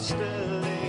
still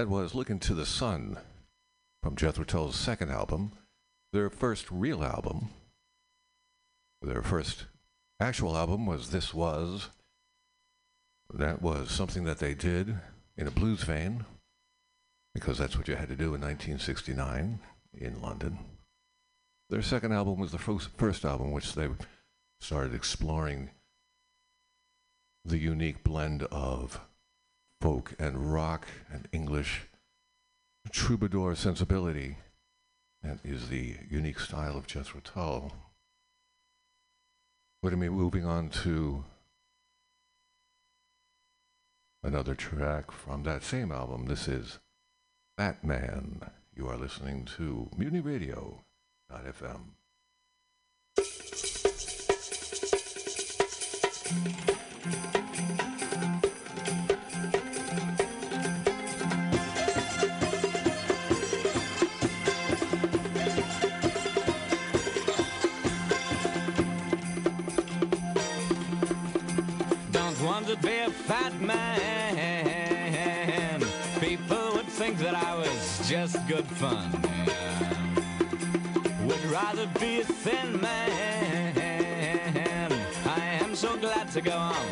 that was Look into the Sun from Jethro Tull's second album, their first real album. Their first actual album was This Was. That was something that they did in a blues vein, because that's what you had to do in 1969 in London. Their second album was the first, first album, which they started exploring the unique blend of folk and rock and English troubadour sensibility. That is the unique style of Jethro Tull. We're going to be moving on to another track from that same album. This is Fat Man. You are listening to Mutiny Radio. FM. Mm-hmm. man. People would think that I was just good fun. Would rather be a thin man. I am so glad to go on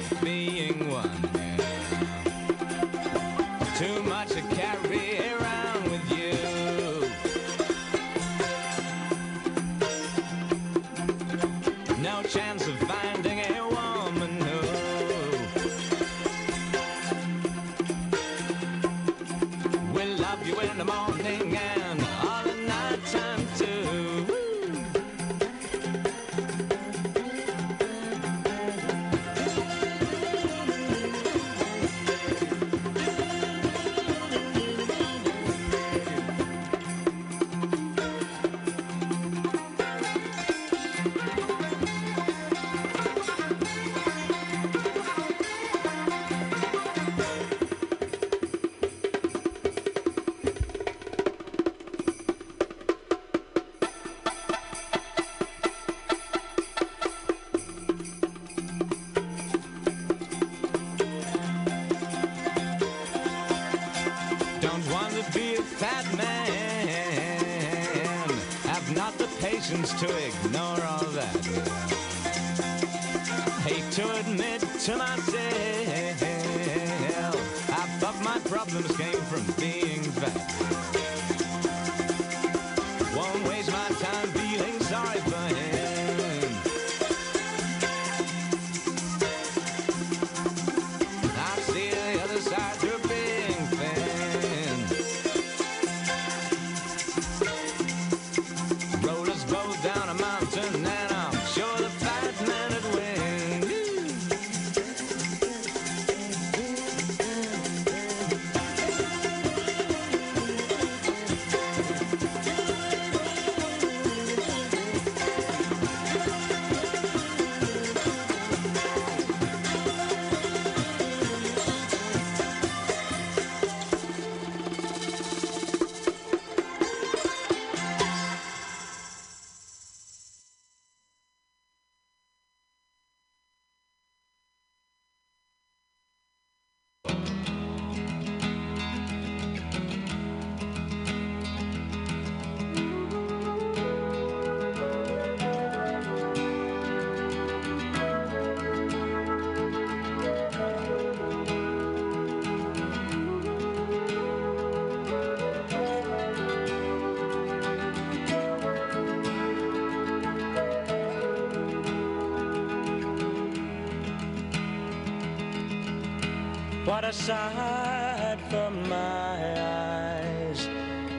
What a sight my eyes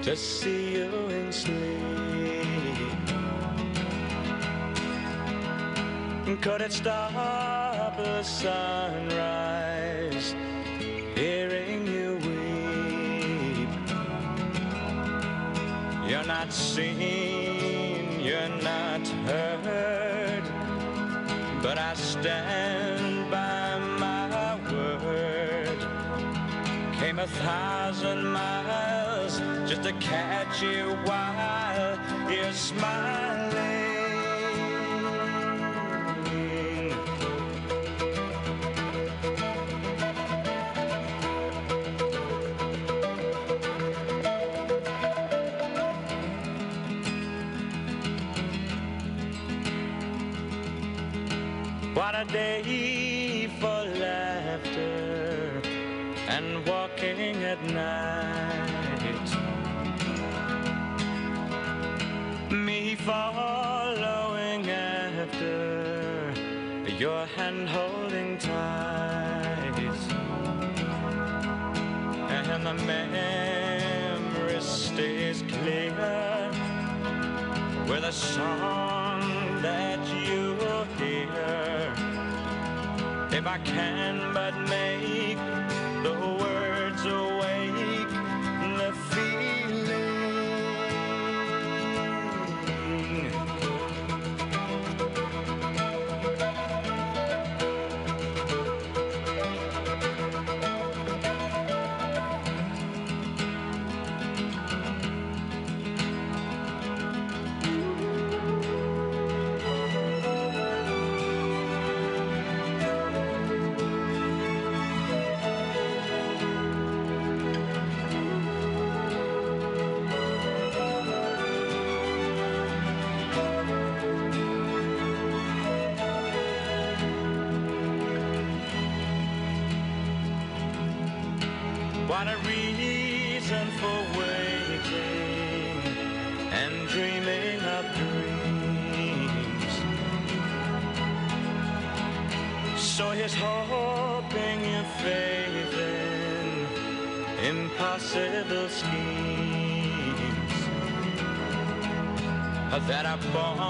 to see you in sleep. Could it stop the sunrise? Hearing you weep. You're not seen, you're not heard, but I stand thousand miles just to catch you while you're smiling. With a song that you will hear. If I can but that are born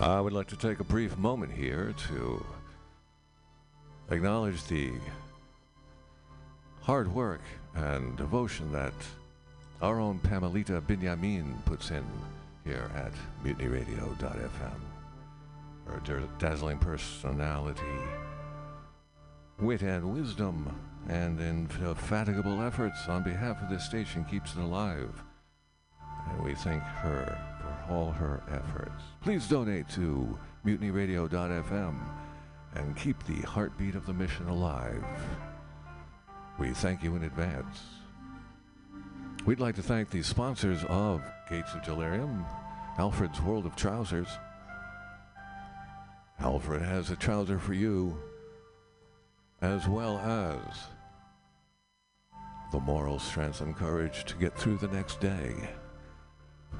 I would like to take a brief moment here to acknowledge the hard work and devotion that our own Pamelita Binyamin puts in here at mutinyradio.fm. Her dazzling personality, wit and wisdom, and indefatigable efforts on behalf of this station keeps it alive. And we thank her all her efforts. Please donate to mutinyradio.fm and keep the heartbeat of the mission alive. We thank you in advance. We'd like to thank the sponsors of Gates of Delirium, Alfred's World of Trousers. Alfred has a trouser for you, as well as the moral strength and courage to get through the next day.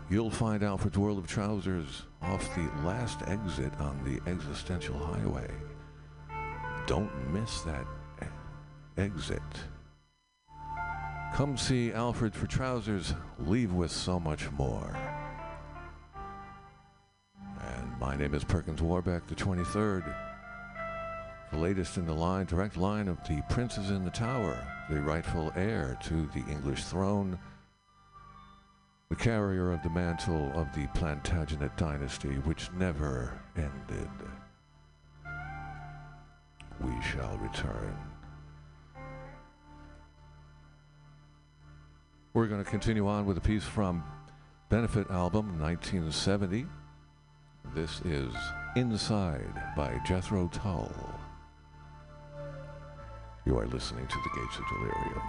You'll find Alfred's World of Trousers off the last exit on the existential highway. Don't miss that exit. Come see Alfred for Trousers. Leave with so much more. And my name is Perkins Warbeck, the 23rd. The latest in the line, direct line of the princes in the tower, the rightful heir to the English throne, the carrier of the mantle of the Plantagenet dynasty, which never ended. We shall return. We're going to continue on with a piece from Benefit album 1970. This is Inside by Jethro Tull. You are listening to the Gates of Delirium.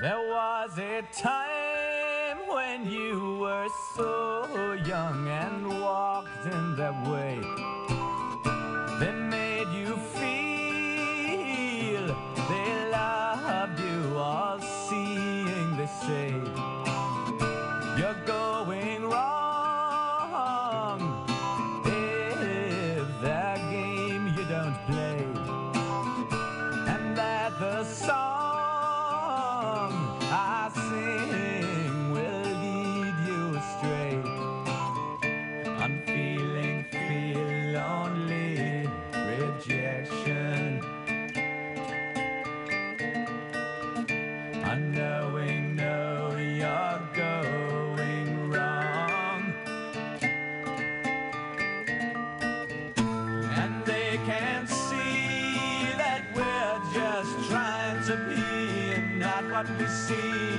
There was a time when you were so young and walked in that way They made you feel they loved you all seeing they say what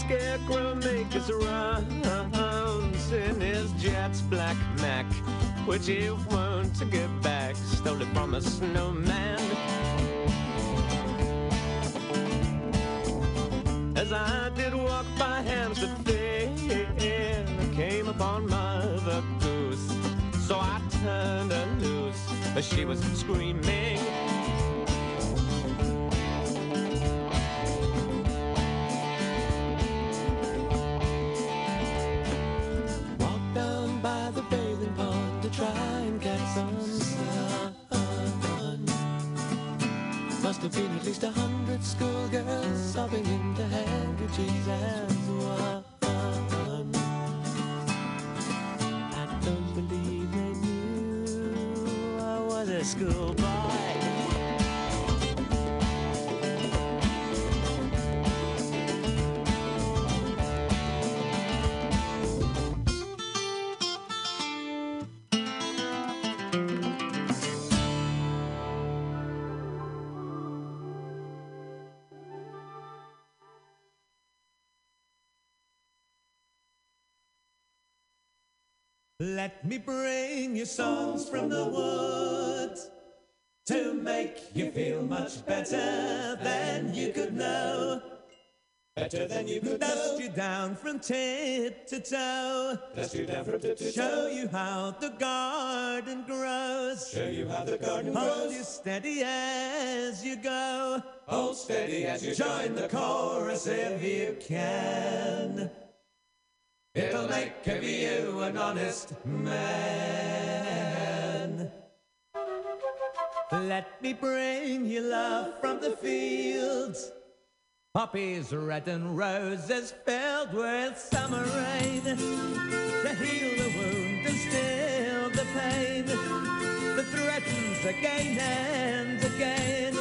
Scarecrow make his rounds in his Jets black Mac, which he won't get back, stole it from a snowman. As I did walk by Hampstead Fair, I came upon Mother Goose, so I turned her loose, she was screaming. At least a hundred schoolgirls sobbing into handkerchiefs as uh, Let me bring you songs from the woods to make you feel much better than you could know. Better than you could Dust you down from tip to toe. Dust you down from tip to toe. Show you how the garden grows. Show you how the garden Hold grows. Hold you steady as you go. Hold steady as you join the chorus if you can. It'll make of you an honest man. Let me bring you love from the fields Poppies red and roses filled with summer rain to heal the wound and still the pain that threatens again and again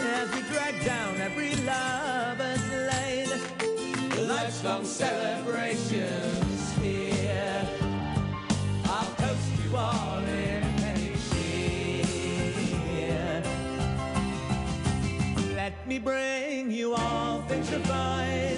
as we drag down every lover's lane. Lifelong celebrations here. Let me bring you all things refined. Galley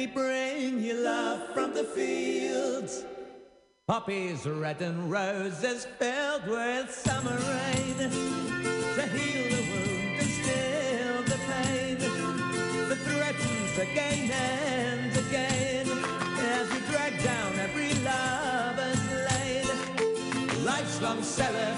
me bring you love from the fields. Poppies red and roses filled with summer rain to heal the wound and still the pain that threatens again and again as we drag down every lover's lane. Life's long celebrations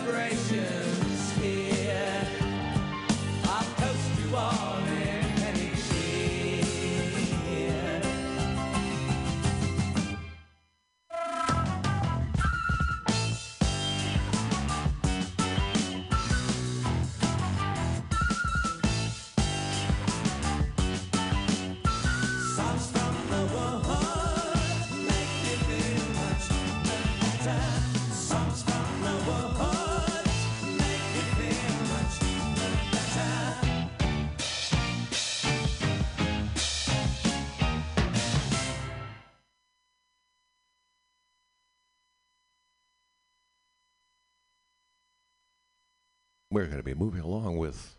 moving along with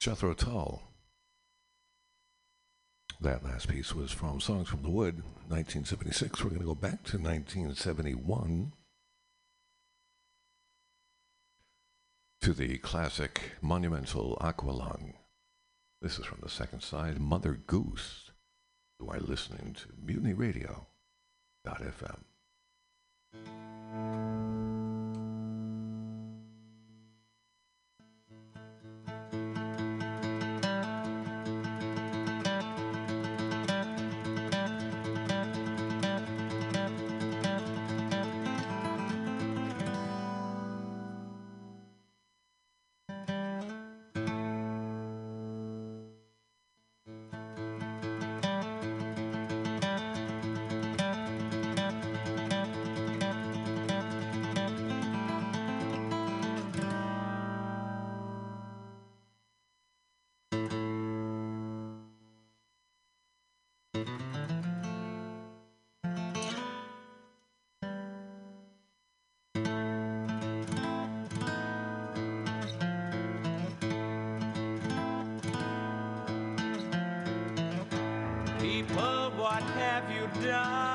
Jethro Tull. That last piece was from Songs from the Wood, 1976. We're going to go back to 1971 to the classic monumental Aqualung. This is from the second side, Mother Goose. You are listening to Mutiny have you done?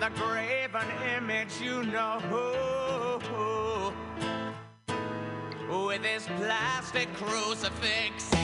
the the graven image you know. With his plastic crucifix.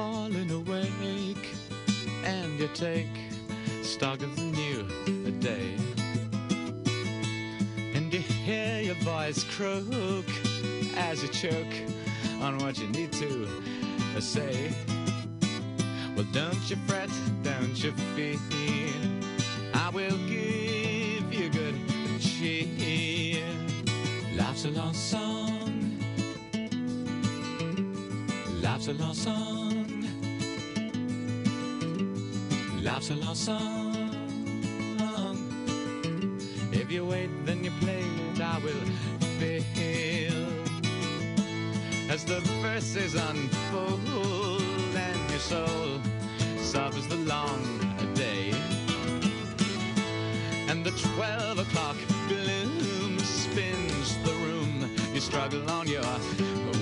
Falling awake and you take stock of the new day, and you hear your voice croak as you choke on what you need to say. Well, don't you fret, don't you fear. I will give you good cheer. Life's a long song. Life's a long song. Life's a long song. If you wait, then you play it. I will feel as the verses unfold and your soul suffers the long day. And the twelve o'clock gloom spins the room. You struggle on your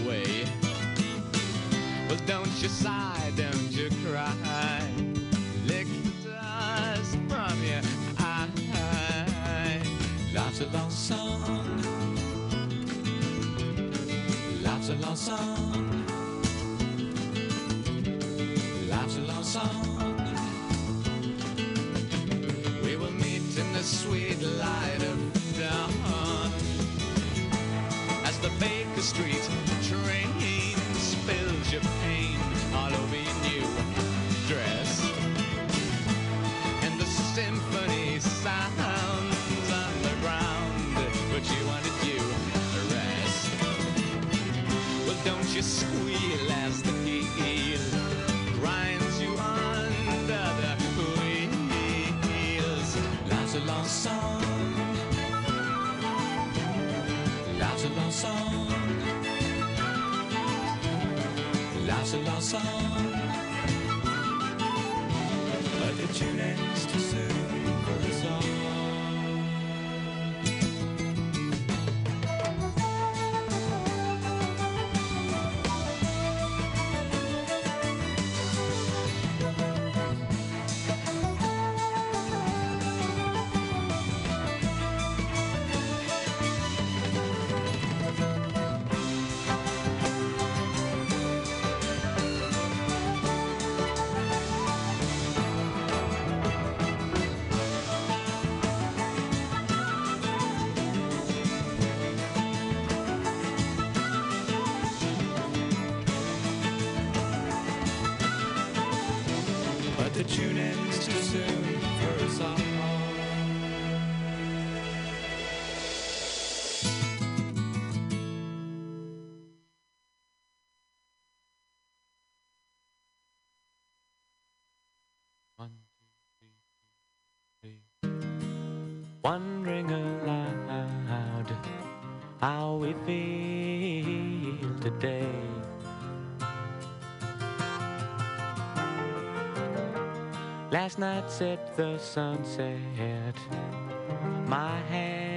way. Well, don't you sigh, Life's a long song. Life's a long song. Life's a long song. We will meet in the sweet light of dawn as the Baker Street train spills your pain all over you squeal as the heel grinds you under the wheels. Life's a long. Life's a long. Life's a long song. We feel today. Last night set the sunset, my hand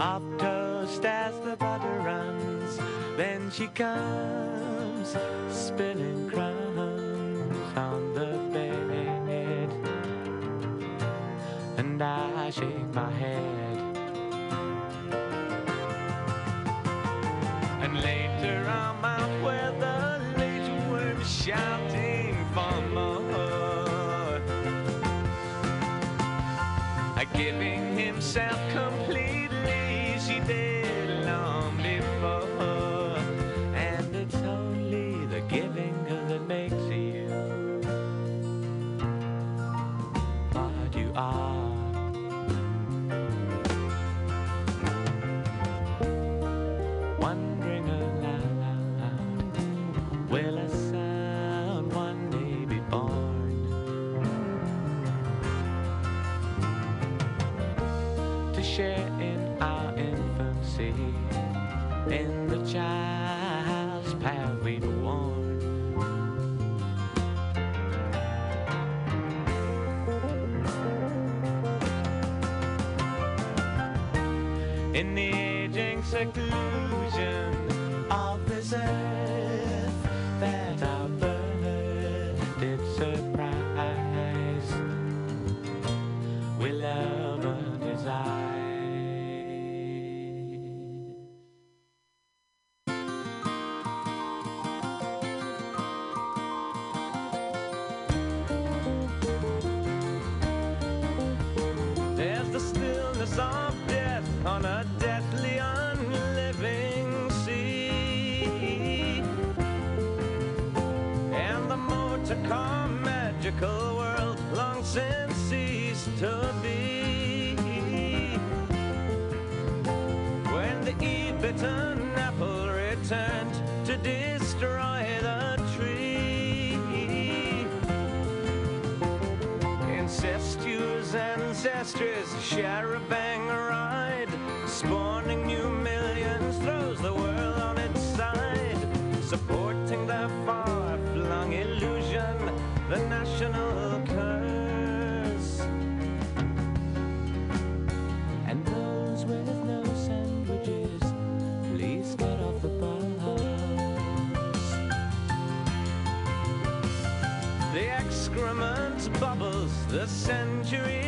Up toast as the butter runs, then she comes, spilling crumbs on the bed. And I shake my head. And later I'm out where the lazy is shouting for more. Giving himself child. monsters share a banger ride, spawning new millions, throws the world on its side, supporting the far-flung illusion, the national curse. And those with no sandwiches, please get off the bus. The excrement bubbles, the century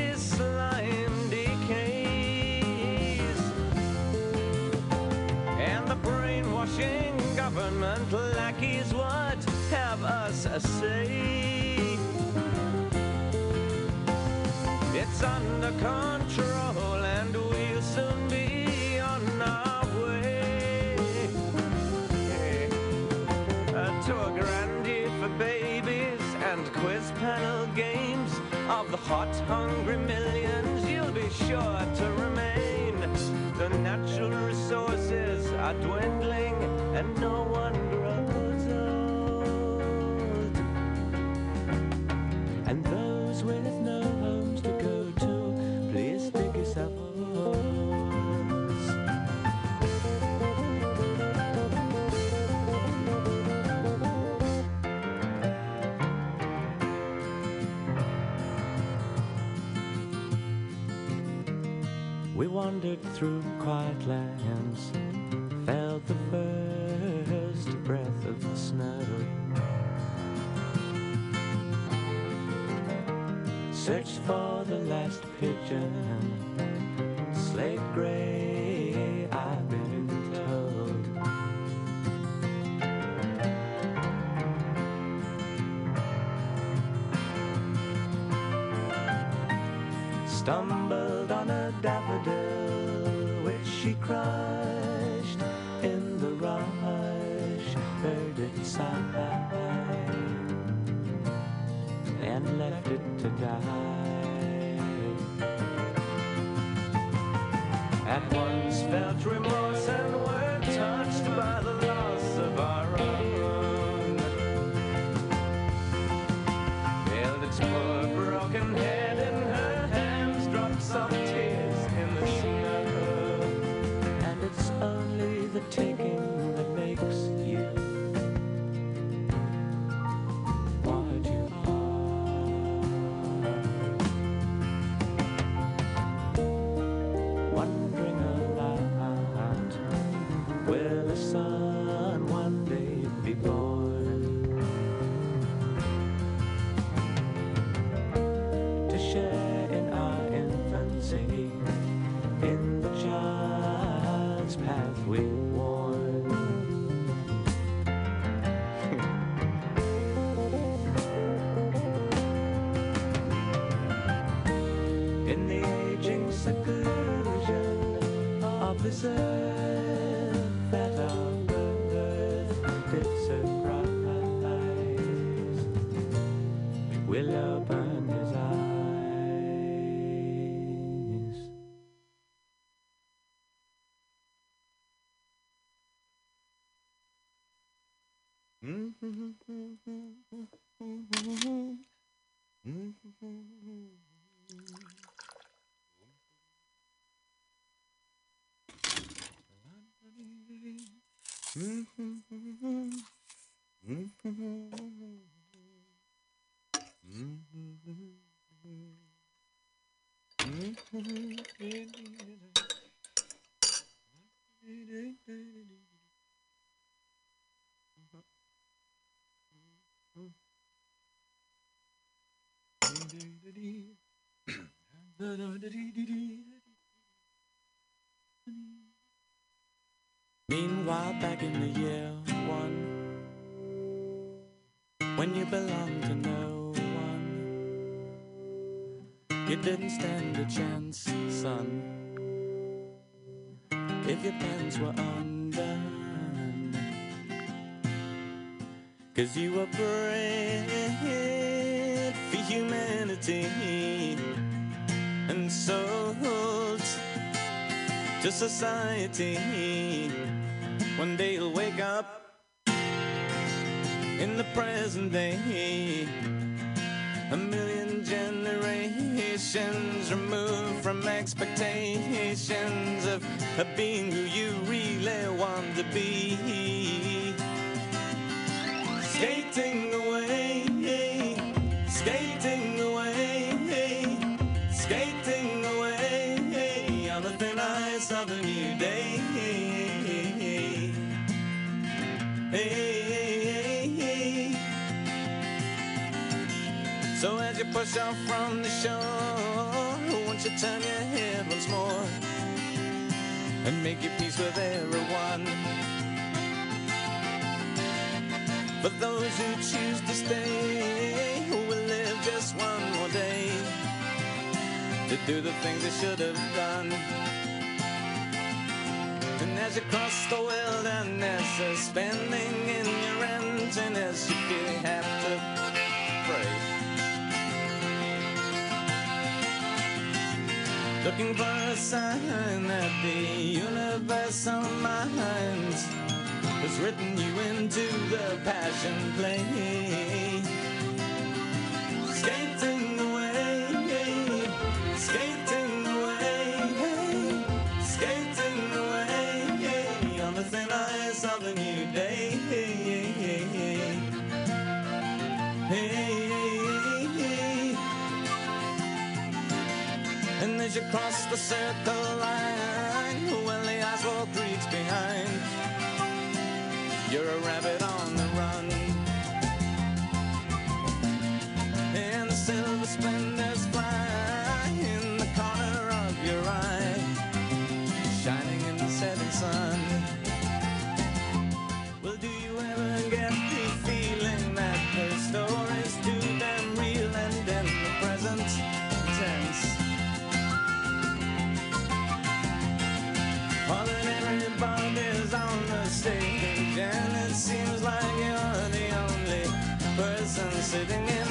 We wandered through quiet lands, felt the first breath of the snow. Searched for the last pigeon, slate gray. Mm-hmm. Meanwhile, back in the year one, when you belonged to no one, you didn't stand a chance, son. If your pants were undone, cause you were bred to society. One day you'll wake up in the present day, a million generations removed from expectations of, being who you really want to be. As you push off from the shore, won't you turn your head once more and make your peace with everyone? For those who choose to stay, who will live just one more day to do the things they should have done. And as you cross the wilderness, suspending in your emptiness, you feel you have to pray. Looking for a sign that the universe on my mind has written you into the passion play. And as you cross the circle line, well, the asphalt creaks behind. You're a rabbit on sitting in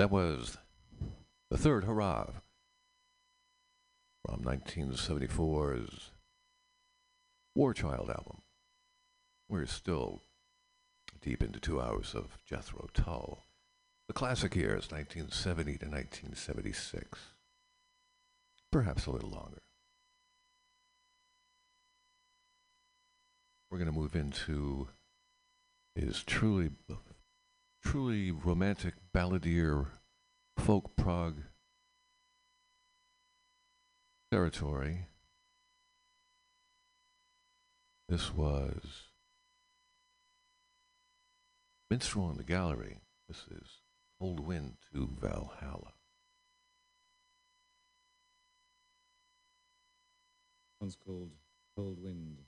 That was the Third Hoorah from 1974's War Child album. We're still deep into two hours of Jethro Tull. The classic years, 1970 to 1976. Perhaps a little longer. We're going to move into his truly, truly romantic balladeer folk prog territory. This was Minstrel in the Gallery. This is Cold Wind to Valhalla. One's called Cold Wind.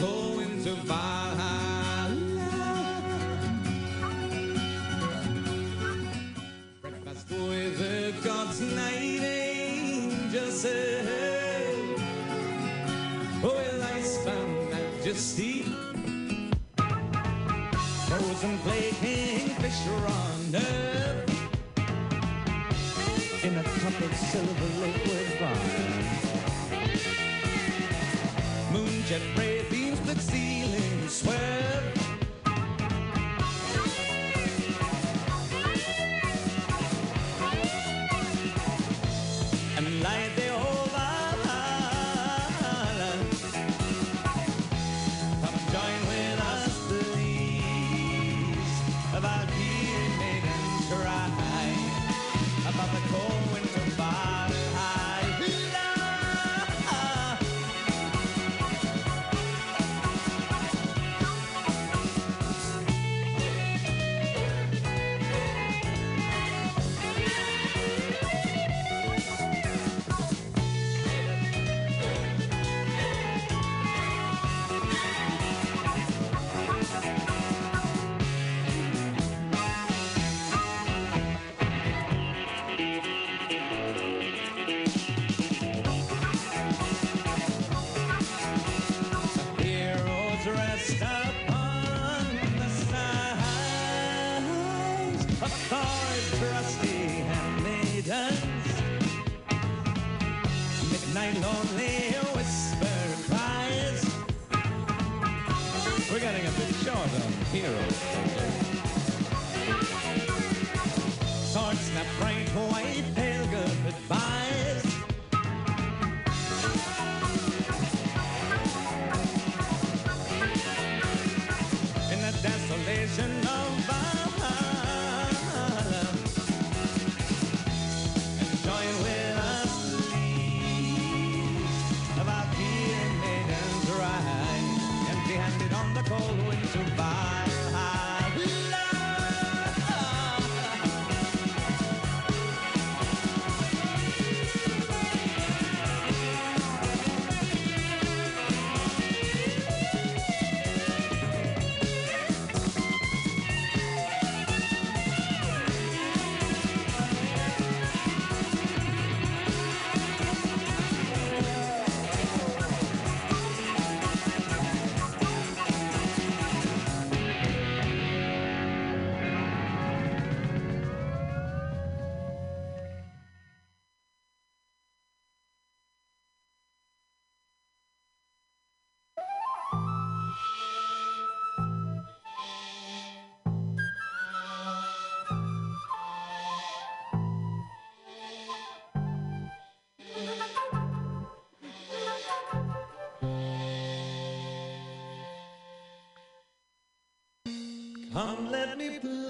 Winds of Valhalla. Breakfast with the gods' night angel said. Oh, will I spend majesty? Frozen flaking fish on earth in a cup of silver Midnight lonely whisper cries. We're getting a bit short on heroes. Come let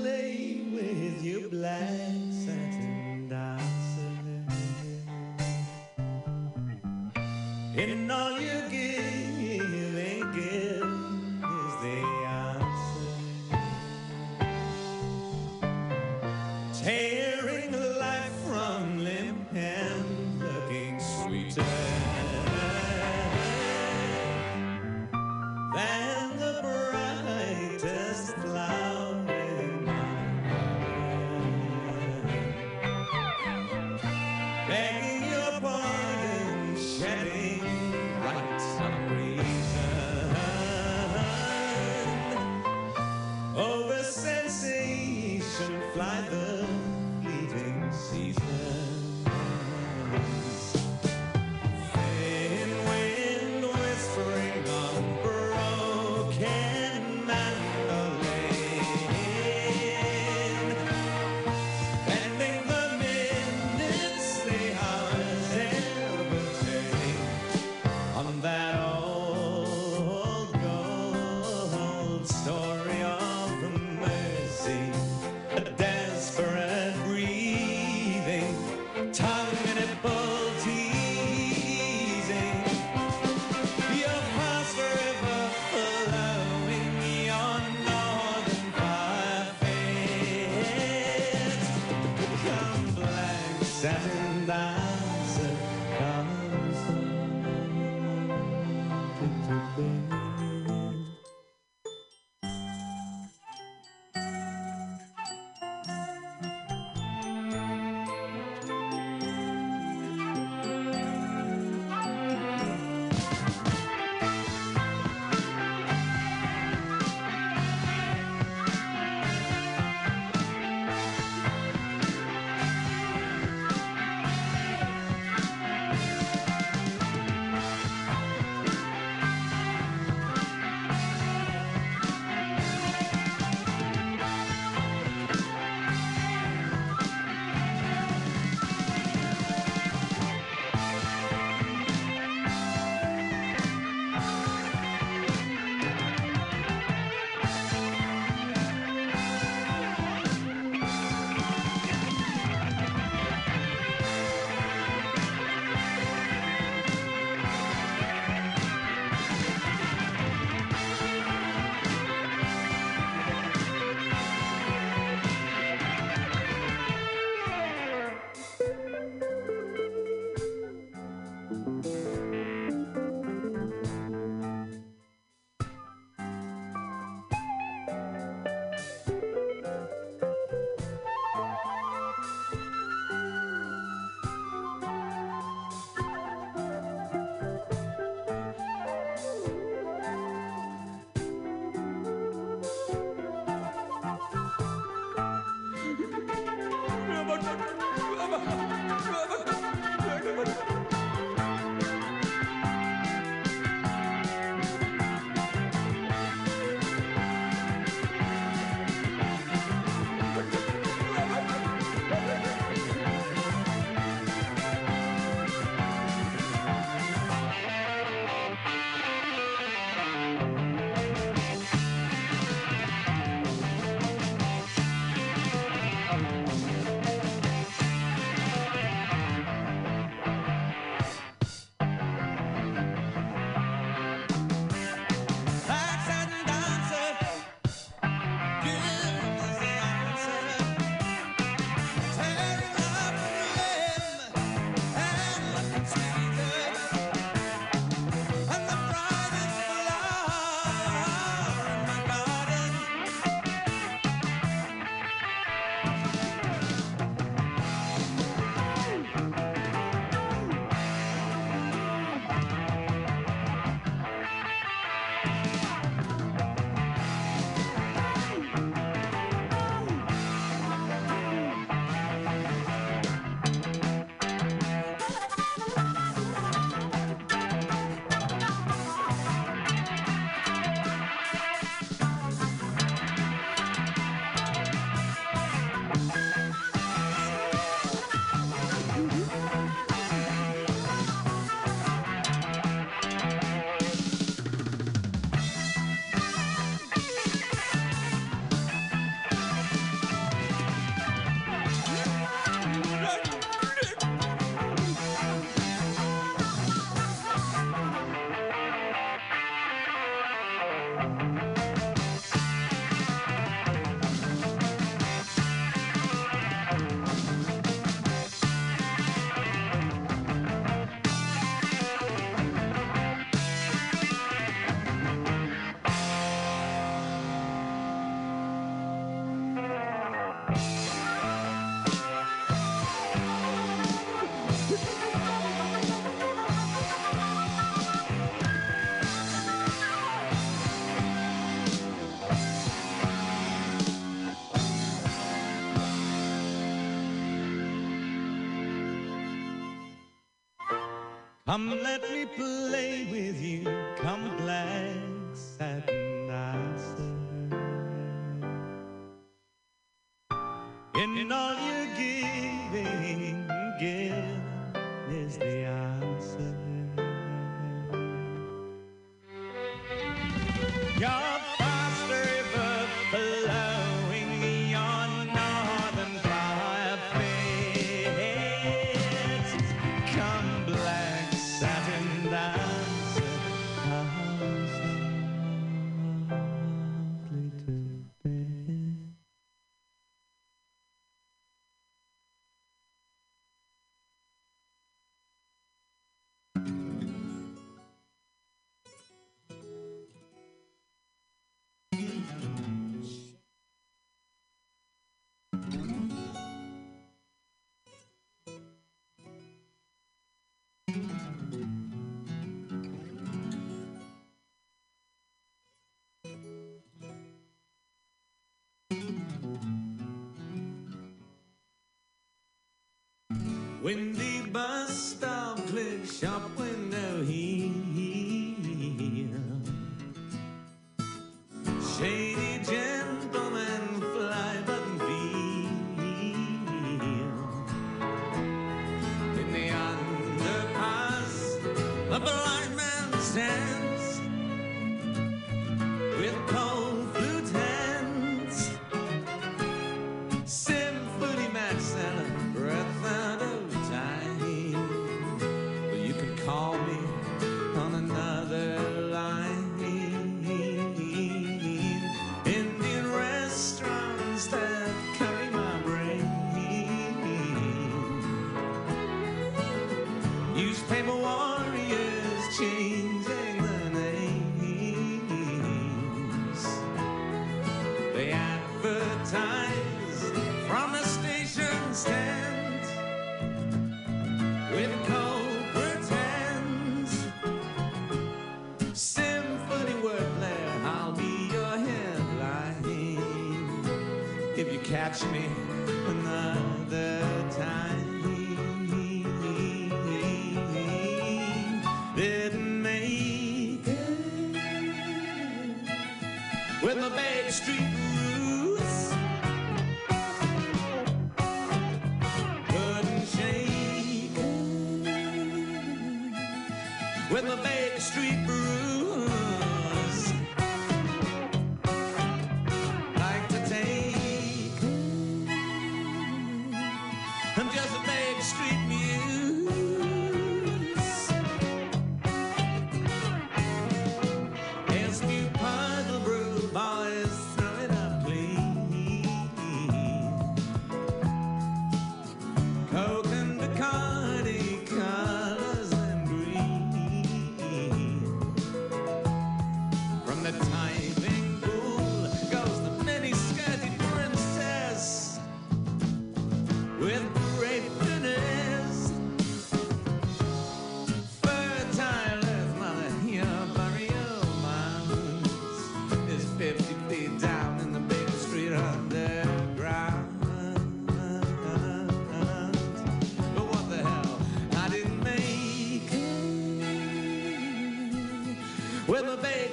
Come let me play with you, come, Black satin.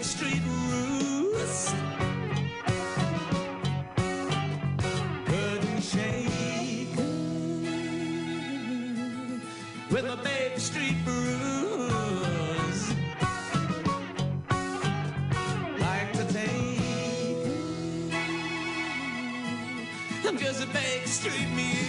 Main Street roost. Curtain shaker with a baby. Street bruise. Like to take I'm just a Main Street music.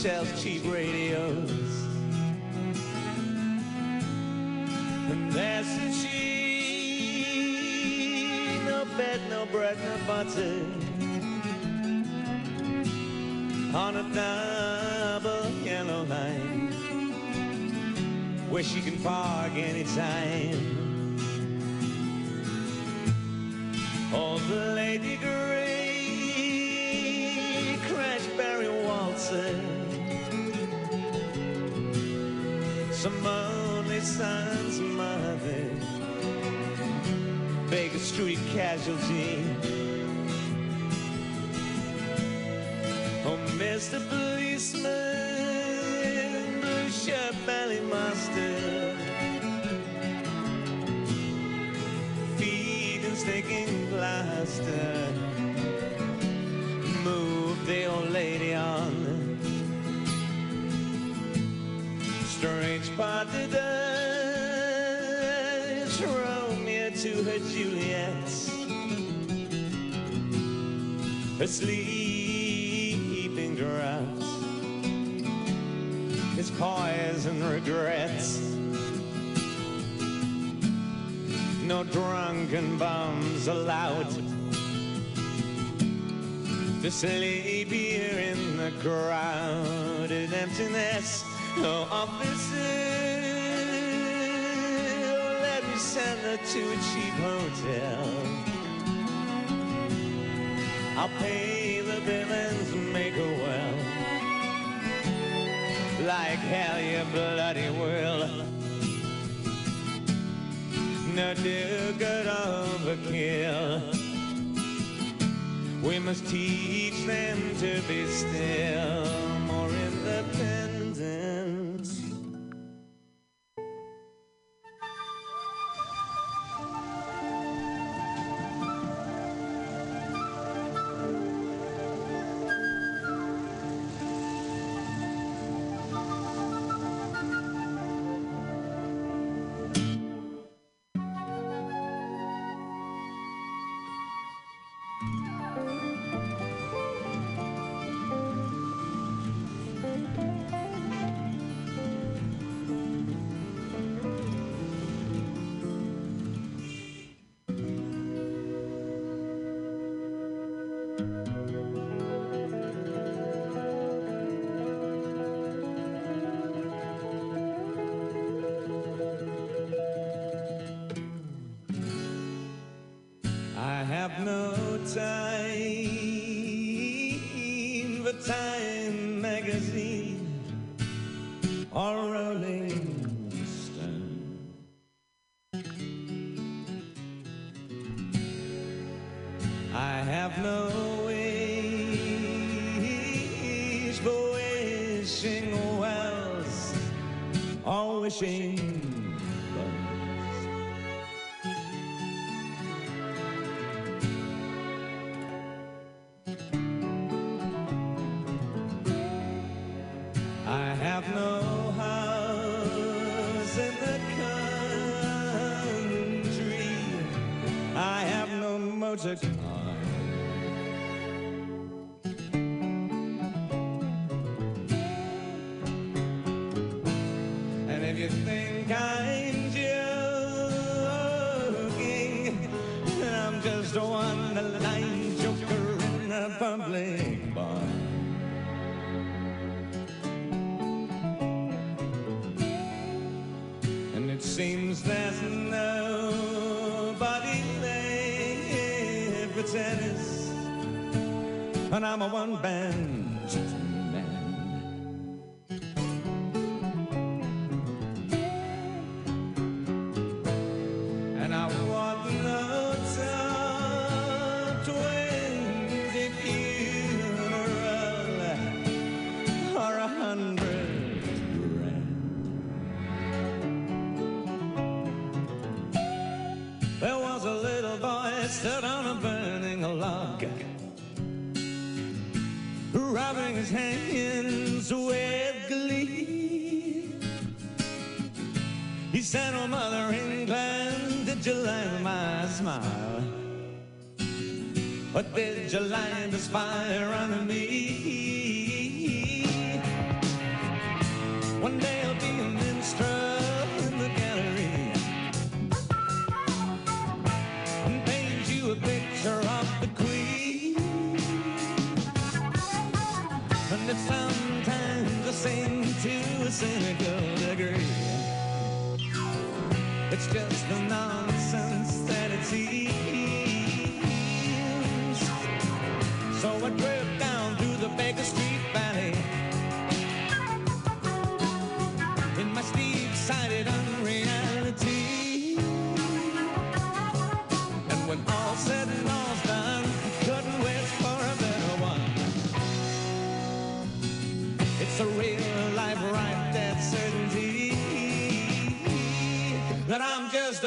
Sells cheap radios. And there's she, no bed, no bread, no butter on a double yellow line where she can park anytime. Casualty. Oh, Mr. Policeman, blue shirt, belly master, feet and stinking plaster. Move the old lady on. Strange part the Dutch Romeo to her Juliet. Sleeping draughts His poison regrets. No drunken bums allowed To sleep here in the crowded emptiness. No officer Let me send her to a cheap hotel I'll pay the bill and make her well. Like hell, you bloody will. No do good overkill. We must teach them to be still, satisfied.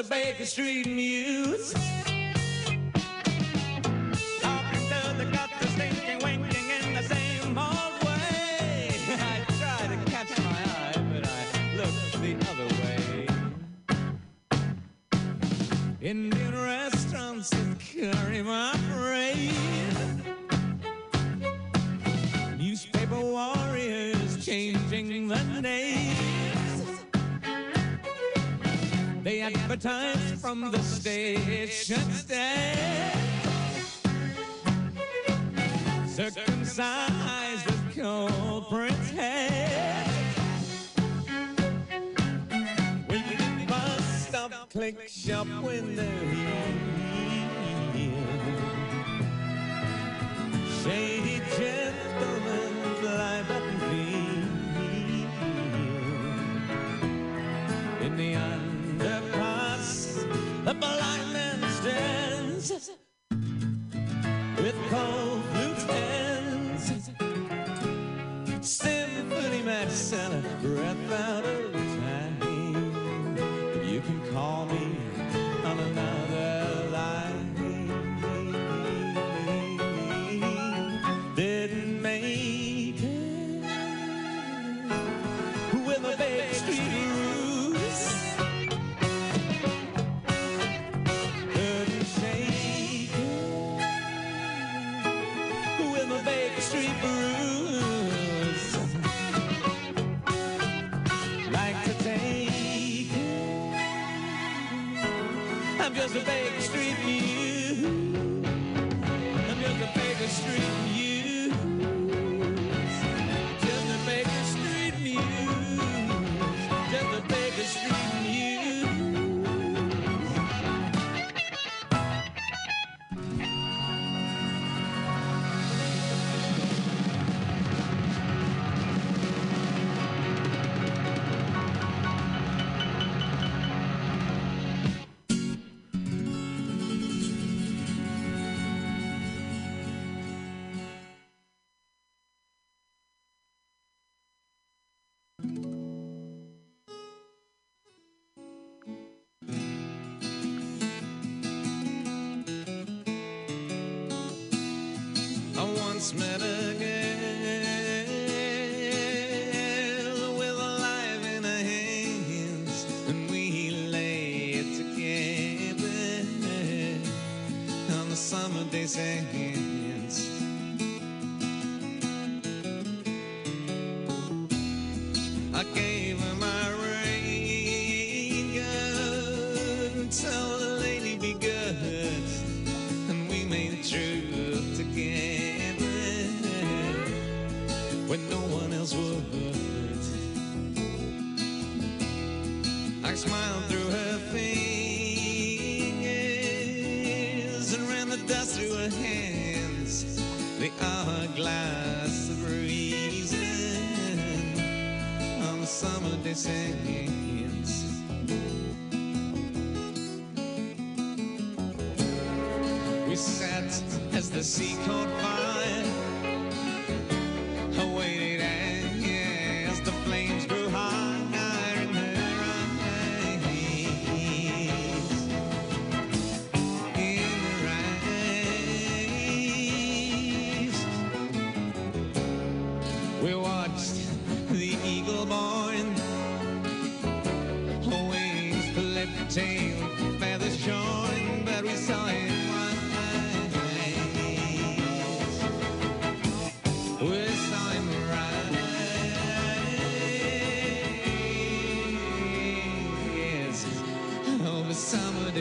a Baker Street muse. Talking to the gutters, thinking, winking in the same old way. I try to catch my eye, but I look the other way. Indian restaurants that carry my parade. Newspaper warriors changing the name. They advertise from the station stand. Circumcised with culprit's head. When the bus stop click shop when they're here. Shady gentlemen lie a blind man stands with cold blue hands. Symphony man Santa, breath out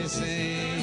day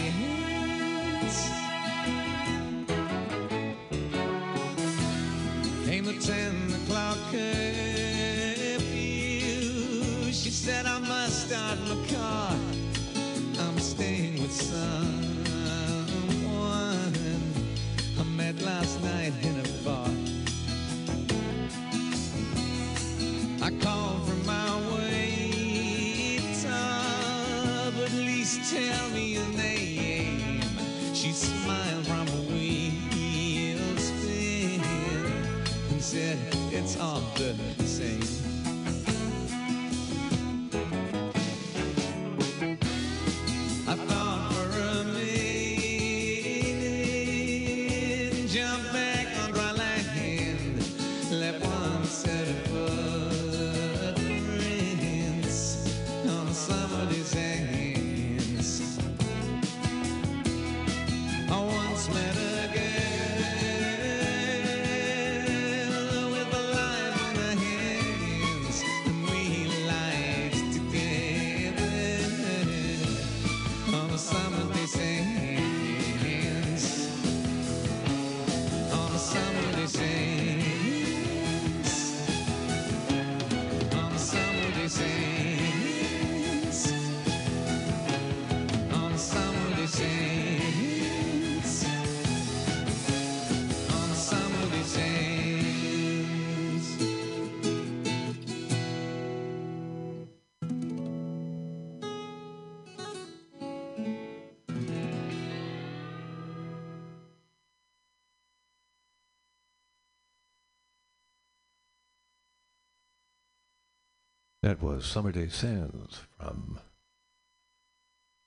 Was Summer Day Sands from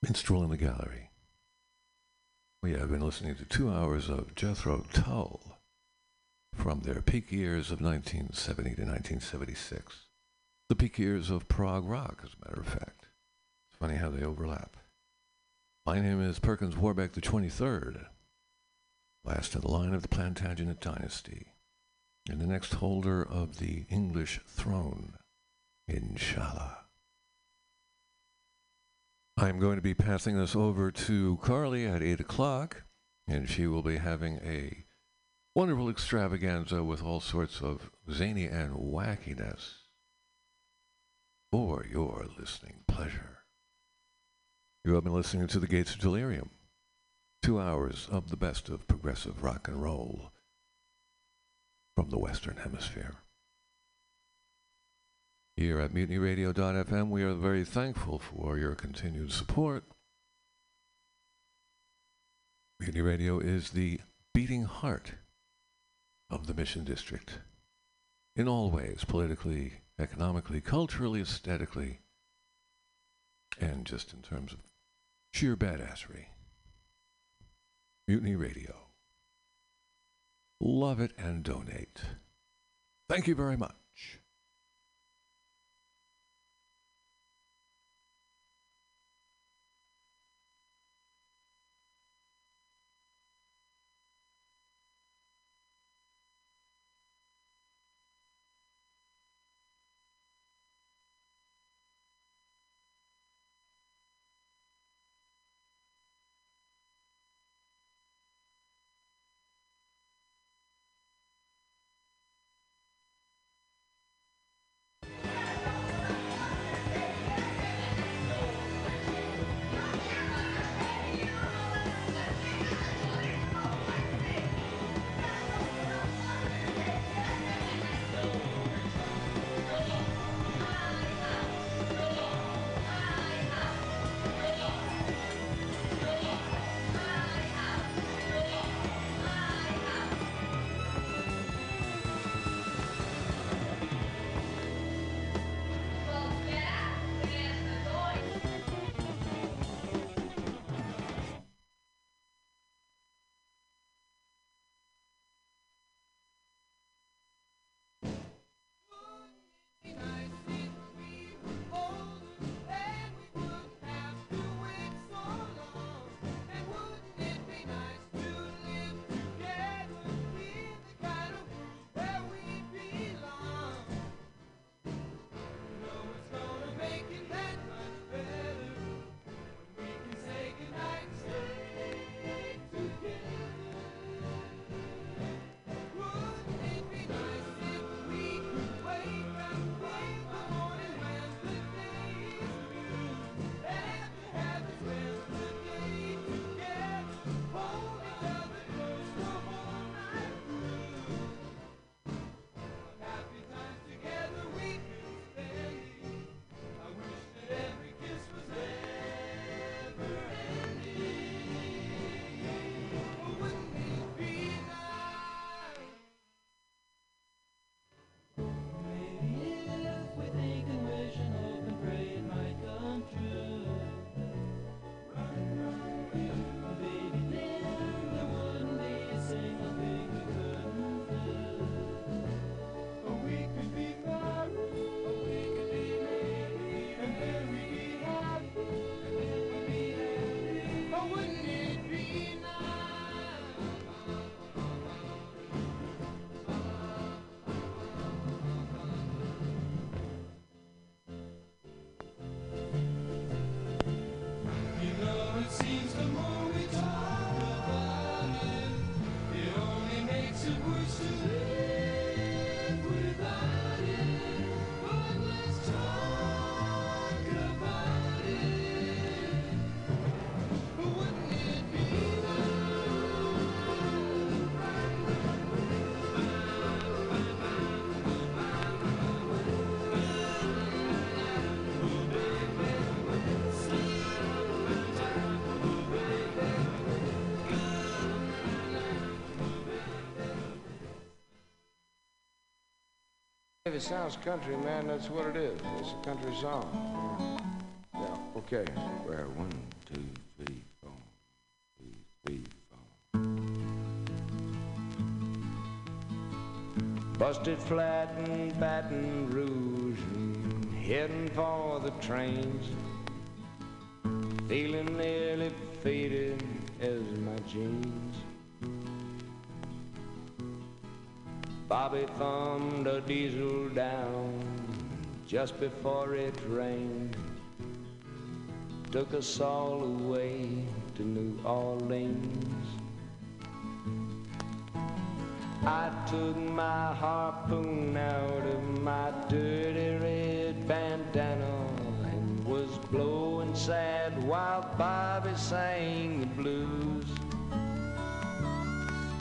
Minstrel in the Gallery. We have been listening to two hours of Jethro Tull from their peak years of 1970 to 1976. The peak years of prog rock, as a matter of fact. It's funny how they overlap. My name is Perkins Warbeck the 23rd, last in the line of the Plantagenet dynasty, and the next holder of the English throne. Inshallah. I'm going to be passing this over to Carly at 8 o'clock, and she will be having a wonderful extravaganza with all sorts of zany and wackiness for your listening pleasure. You have been listening to The Gates of Delirium, two hours of the best of progressive rock and roll from the Western Hemisphere. Here at MutinyRadio.fm, we are very thankful for your continued support. Mutiny Radio is the beating heart of the Mission District in all ways politically, economically, culturally, aesthetically, and just in terms of sheer badassery. Mutiny Radio. love it, and donate. Thank you very much. If it sounds country, man, that's what it is. It's a country song. Yeah, okay. Well, one, two, three, four. Two, three, four. Busted flat in Baton Rouge and heading for the trains. Feeling nearly faded as my jeans. Bobby thumbed a diesel down just before it rained. Took us all away to New Orleans. I took my harpoon out of my dirty red bandana and was blowing sad while Bobby sang the blues.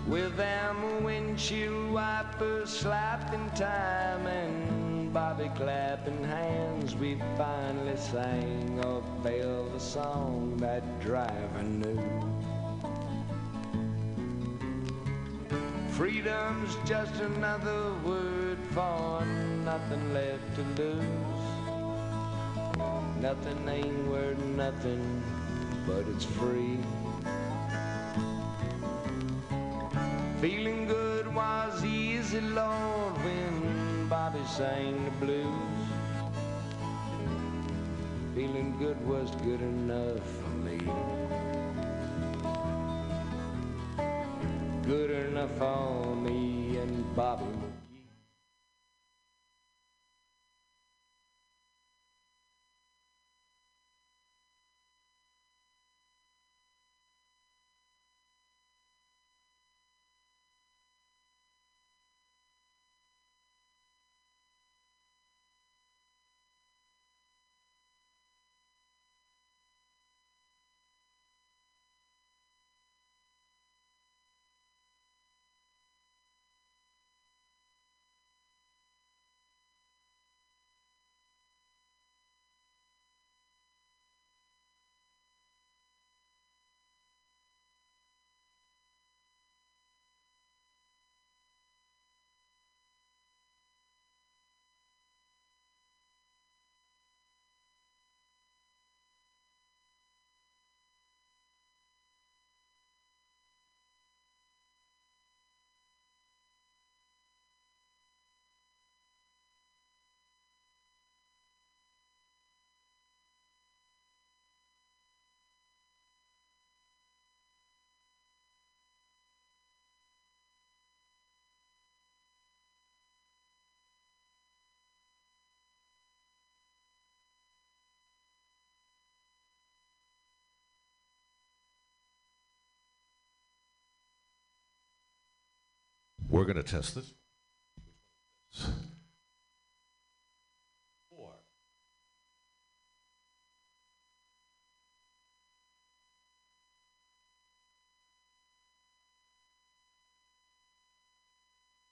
With them windshield wipers slapping time and Bobby clapping hands, we finally sang a Belva song that driver knew. Freedom's just another word for nothing left to lose. Nothing ain't worth nothing, but it's free. Feeling good was easy, Lord, when Bobby sang the blues. Feeling good was good enough for me. Good enough for me and Bobby We're going to test this. Four.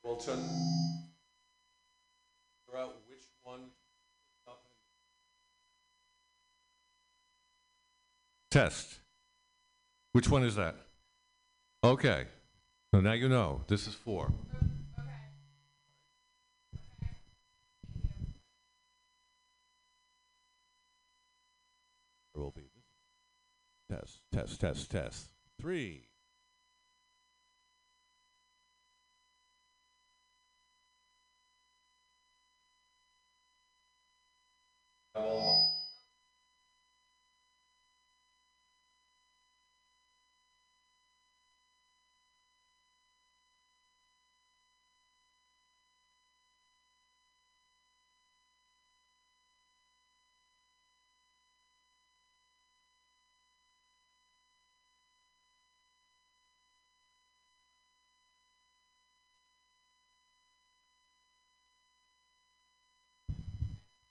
Walton, figure out which one. Test. Which one is that? Okay. So now you know. This is four. There will be test, test, test, test. Three.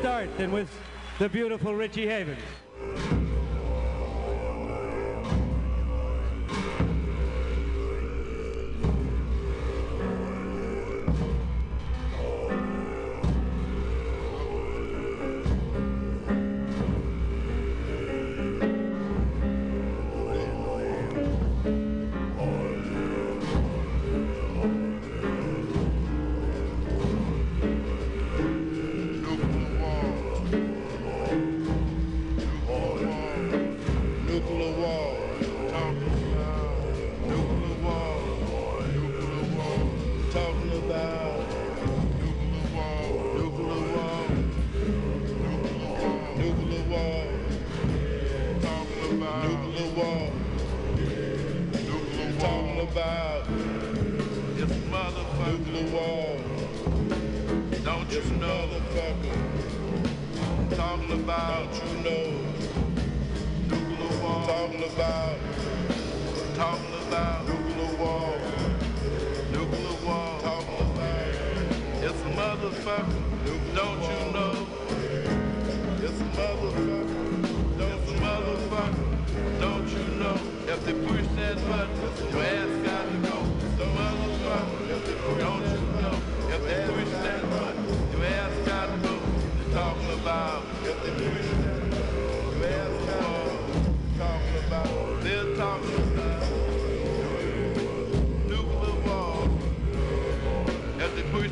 start than with the beautiful Richie Haven?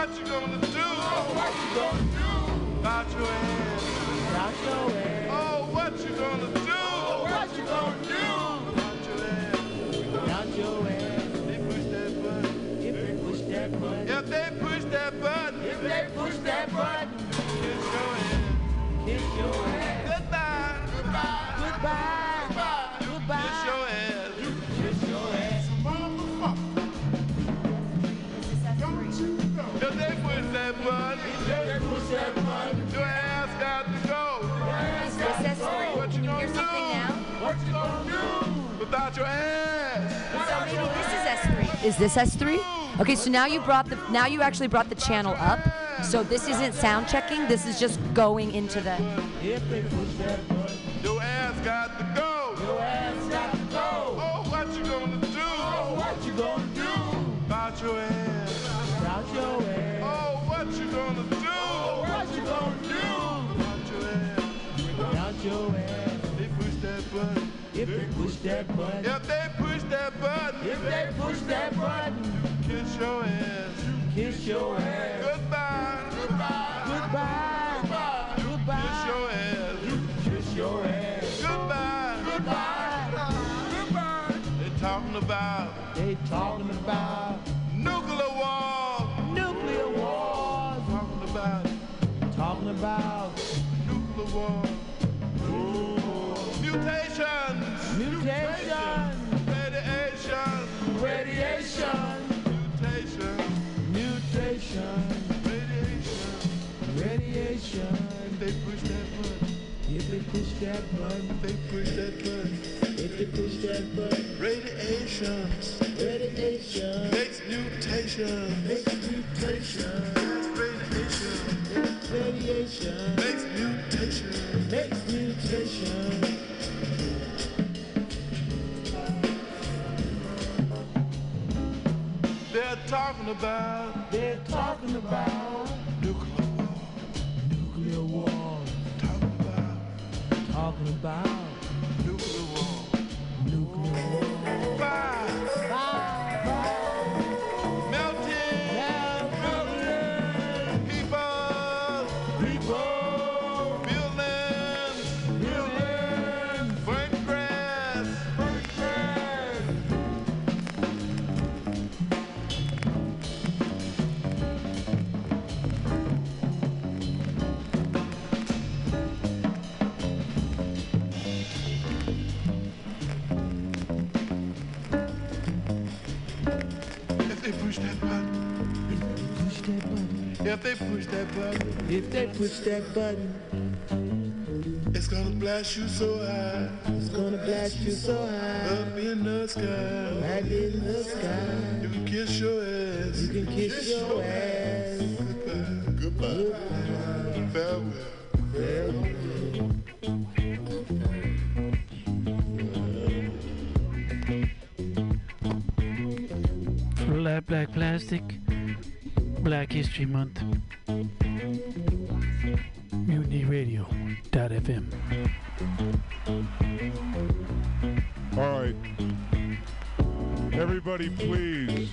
What you gonna do? Oh, what you gonna do? About your ass. About your ass. Oh, what you gonna do? Oh, what you gonna do? About your ass. About your ass. They push that button. If they push that button. If they push that button. If they push that button. Kiss your ass. Kiss your ass. Goodbye. Goodbye. Goodbye. Is S3. Is this S3? Okay, so now you brought the now you actually brought the channel up. So this isn't sound checking. This is just going into the. That button. If they push that button. If they push that button. You kiss your ass. You kiss your ass. Goodbye. Goodbye. Goodbye. Push that button. They push that button. If they push that button. Radiation. Radiation. Makes mutation. Makes mutation. Radiation. Radiation. Makes mutation. Makes mutation. They're talking about. They're talking about Talking about If they push that button. If they push that button. It's gonna blast you so high. It's gonna blast you so high. Up in the sky. Right in the sky. You can kiss your ass. You can kiss, your ass. Goodbye. Goodbye. Farewell. Farewell. Black, Black Plastic, Black History Month. MutinyRadio.fm. All right. Everybody, please